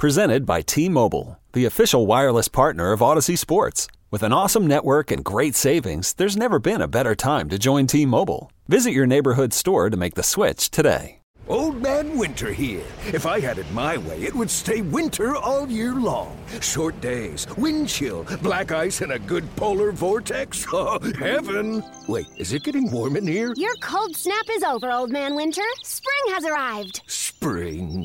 Presented by T Mobile, the official wireless partner of Audacy Sports. With an awesome network and great savings, there's never been a better time to join T Mobile. Visit your neighborhood store to make the switch today. Old Man Winter here. If I had it my way, it would stay winter all year long. Short days, wind chill, black ice, and a good polar vortex. Oh, heaven! Wait, is it getting warm in here? Your cold snap is over, Old Man Winter. Spring has arrived. Spring.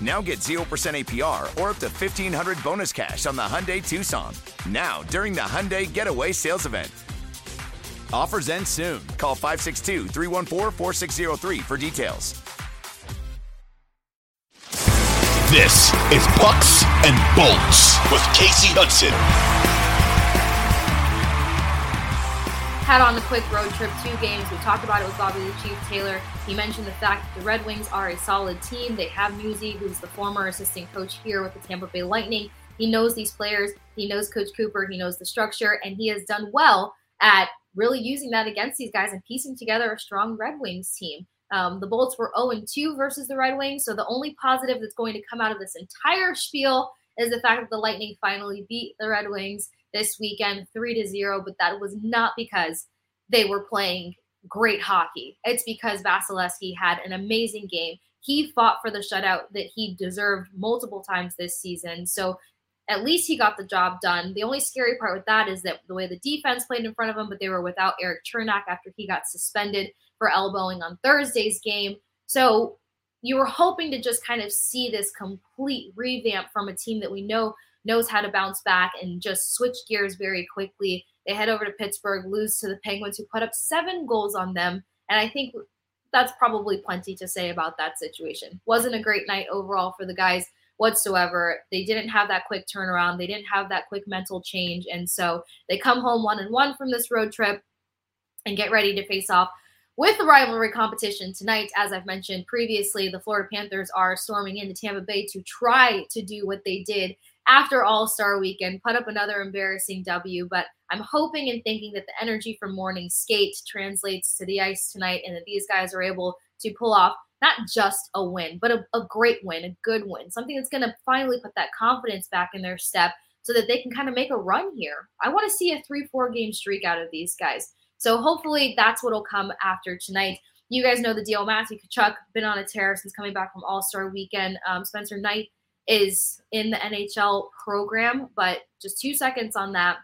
Now get 0% APR or up to 1500 bonus cash on the Hyundai Tucson. Now, during the Hyundai Getaway Sales Event. Offers end soon. Call 562 314 4603 for details. This is Pucks and Bolts with Kasey Hudson. Had on the quick road trip, two games. We talked about it with Bobby the Chief Taylor. He mentioned the fact that the Red Wings are a solid team. They have Musi, who's the former assistant coach here with the Tampa Bay Lightning. He knows these players. He knows Coach Cooper. He knows the structure, and he has done well at really using that against these guys and piecing together a strong Red Wings team. Um, the Bolts were 0 2 versus the Red Wings. So the only positive that's going to come out of this entire spiel is the fact that the Lightning finally beat the Red Wings this weekend 3 to 0. But that was not because they were playing great hockey. It's because Vasilevskiy had an amazing game. He fought for the shutout that he deserved multiple times this season. So at least he got the job done. The only scary part with that is that the way the defense played in front of him, but they were without Eric Cernak after he got suspended for elbowing on Thursday's game. So you were hoping to just kind of see this complete revamp from a team that we know knows how to bounce back and just switch gears very quickly. They head over to Pittsburgh, lose to the Penguins, who put up seven goals on them. And I think that's probably plenty to say about that situation. Wasn't a great night overall for the guys whatsoever. They didn't have that quick turnaround. They didn't have that quick mental change. And so they come home one and one from this road trip and get ready to face off with the rivalry competition tonight, as I've mentioned previously, the Florida Panthers are storming into Tampa Bay to try to do what they did after All Star weekend, put up another embarrassing W. But I'm hoping and thinking that the energy from morning skate translates to the ice tonight and that these guys are able to pull off not just a win, but a, a great win, a good win, something that's going to finally put that confidence back in their step so that they can kind of make a run here. I want to see a three, four game streak out of these guys. So hopefully that's what'll come after tonight. You guys know the deal. Matthew Tkachuk been on a tear since coming back from All Star Weekend. Um, Spencer Knight is in the NHL program, but just two seconds on that.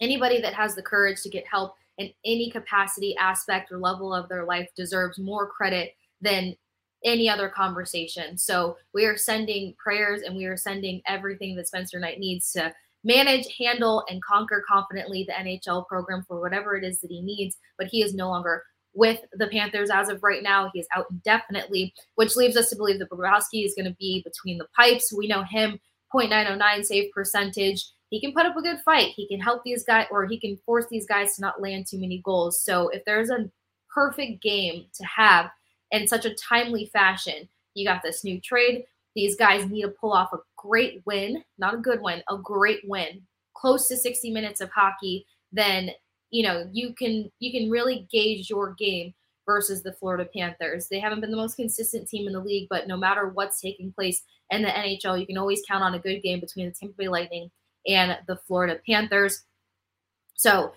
Anybody that has the courage to get help in any capacity, aspect, or level of their life deserves more credit than any other conversation. So we are sending prayers and we are sending everything that Spencer Knight needs to manage, handle, and conquer confidently the NHL program for whatever it is that he needs. But he is no longer with the Panthers as of right now. He is out indefinitely, which leaves us to believe that Bobrovsky is going to be between the pipes. We know him 0.909 save percentage. He can put up a good fight. He can help these guys, or he can force these guys to not land too many goals. So if there's a perfect game to have in such a timely fashion, you got this new trade these guys need to pull off a great win, not a good win, a great win, close to 60 minutes of hockey, then you know you can you can really gauge your game versus the Florida Panthers. They haven't been the most consistent team in the league, but no matter what's taking place in the NHL, you can always count on a good game between the Tampa Bay Lightning and the Florida Panthers. So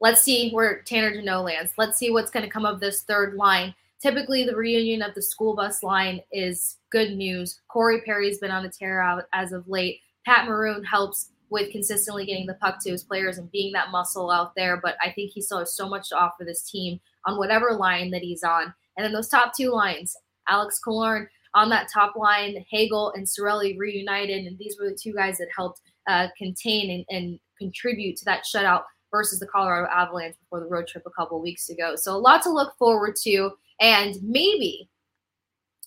let's see where Tanner Jeannot lands. Let's see what's going to come of this third line. Typically, the reunion of the school bus line is good news. Corey Perry's been on a tear out as of late. Pat Maroon helps with consistently getting the puck to his players and being that muscle out there, but I think he still has so much to offer this team on whatever line that he's on. And then those top two lines, Alex Killorn on that top line, Hagel and Cirelli reunited, and these were the two guys that helped uh, contain and, and contribute to that shutout versus the Colorado Avalanche before the road trip a couple weeks ago. So a lot to look forward to. And maybe,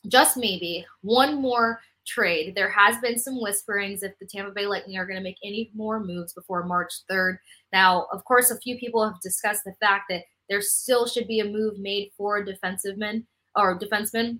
just maybe, one more trade. There has been some whisperings if the Tampa Bay Lightning are going to make any more moves before March 3rd. Now, of course, a few people have discussed the fact that there still should be a move made for a defensive or defenseman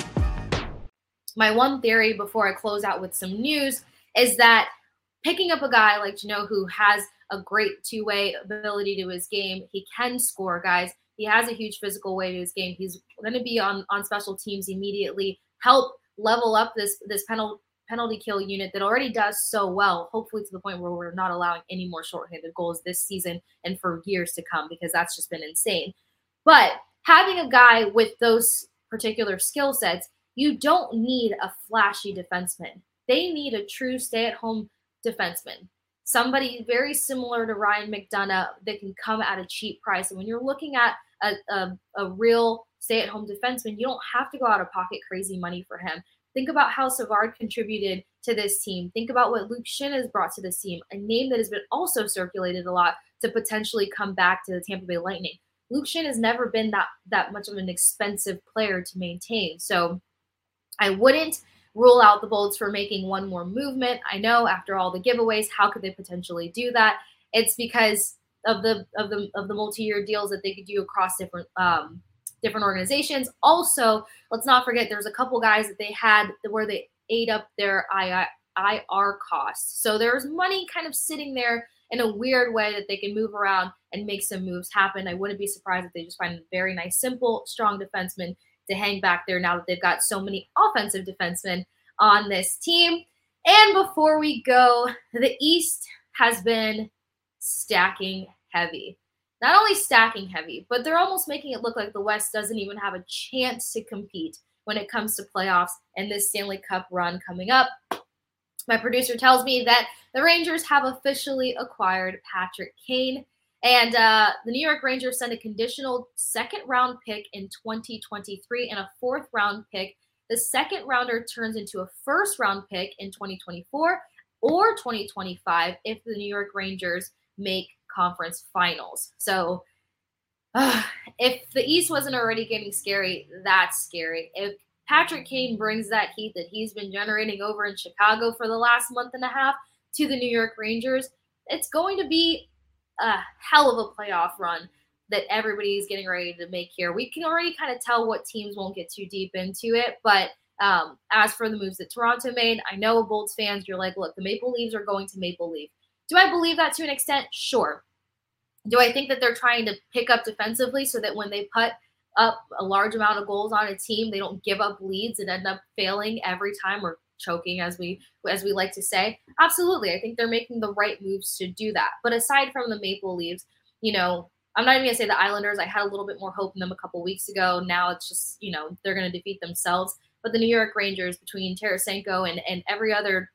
my one theory before I close out with some news is that picking up a guy like Jeannot who has a great two way ability to his game, he can score, guys. He has a huge physical way to his game. He's going to be on on special teams immediately, help level up this this penalty penalty kill unit that already does so well, hopefully to the point where we're not allowing any more shorthanded goals this season and for years to come because that's just been insane. But having a guy with those particular skill sets you don't need a flashy defenseman. They need a true stay at home defenseman. Somebody very similar to Ryan McDonagh that can come at a cheap price. And when you're looking at a, a, a real stay at home defenseman, you don't have to go out of pocket crazy money for him. Think about how Savard contributed to this team. Think about what Luke Schenn has brought to this team, a name that has been also circulated a lot to potentially come back to the Tampa Bay Lightning. Luke Schenn has never been that that much of an expensive player to maintain. So I wouldn't rule out the Bolts for making one more movement. I know after all the giveaways, how could they potentially do that? It's because of the of the of the multi-year deals that they could do across different um, different organizations. Also, let's not forget there's a couple guys that they had where they ate up their IR costs. So there's money kind of sitting there in a weird way that they can move around and make some moves happen. I wouldn't be surprised if they just find a very nice, simple, strong defenseman to hang back there now that they've got so many offensive defensemen on this team. And before we go, the East has been stacking heavy. Not only stacking heavy, but they're almost making it look like the West doesn't even have a chance to compete when it comes to playoffs and this Stanley Cup run coming up. My producer tells me that the Rangers have officially acquired Patrick Kane. And uh, the New York Rangers sent a conditional second round pick in 2023 and a fourth round pick. The second rounder turns into a first round pick in 2024 or 2025 if the New York Rangers make conference finals. So uh, if the East wasn't already getting scary, that's scary. If Patrick Kane brings that heat that he's been generating over in Chicago for the last month and a half to the New York Rangers, it's going to be a hell of a playoff run that everybody's getting ready to make here. We can already kind of tell what teams won't get too deep into it, but um, as for the moves that Toronto made, I know Bolts fans, you're like, look, the Maple Leafs are going to Maple Leaf. Do I believe that to an extent? Sure. Do I think that they're trying to pick up defensively so that when they put up a large amount of goals on a team, they don't give up leads and end up failing every time or choking as we as we like to say. Absolutely i think they're making the right moves to do that. But aside from the maple leaves you know i'm not even going to say the islanders. I had a little bit more hope in them a couple weeks ago. Now it's just you know they're going to defeat themselves. But the new york rangers between tarasenko and and every other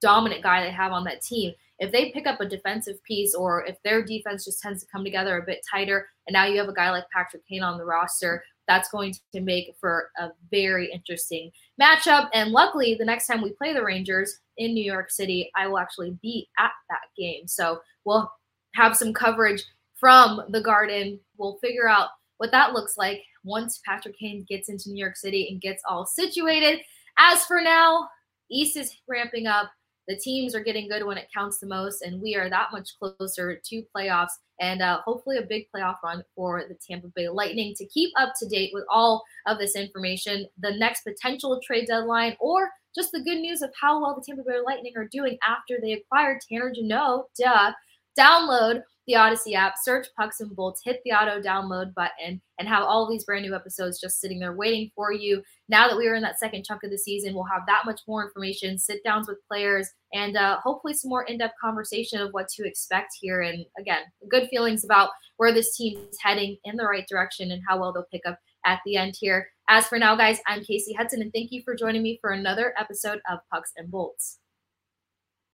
dominant guy they have on that team if they pick up a defensive piece or if their defense just tends to come together a bit tighter and now you have a guy like patrick kane on the roster that's going to make for a very interesting matchup. And luckily, the next time we play the Rangers in New York City, I will actually be at that game. So we'll have some coverage from the Garden. We'll figure out what that looks like once Patrick Kane gets into New York City and gets all situated. As for now, East is ramping up. The teams are getting good when it counts the most, and we are that much closer to playoffs and uh, hopefully a big playoff run for the Tampa Bay Lightning. To keep up to date with all of this information, the next potential trade deadline or just the good news of how well the Tampa Bay Lightning are doing after they acquired Tanner Jeannot. Duh. Download the Audacy app, search Pucks and Bolts, hit the auto download button, and have all these brand new episodes just sitting there waiting for you. Now that we are in that second chunk of the season, we'll have that much more information, sit downs with players, and uh, hopefully some more in depth conversation of what to expect here. And again, good feelings about where this team is heading in the right direction and how well they'll pick up at the end here. As for now, guys, I'm Kasey Hudson, and thank you for joining me for another episode of Pucks and Bolts.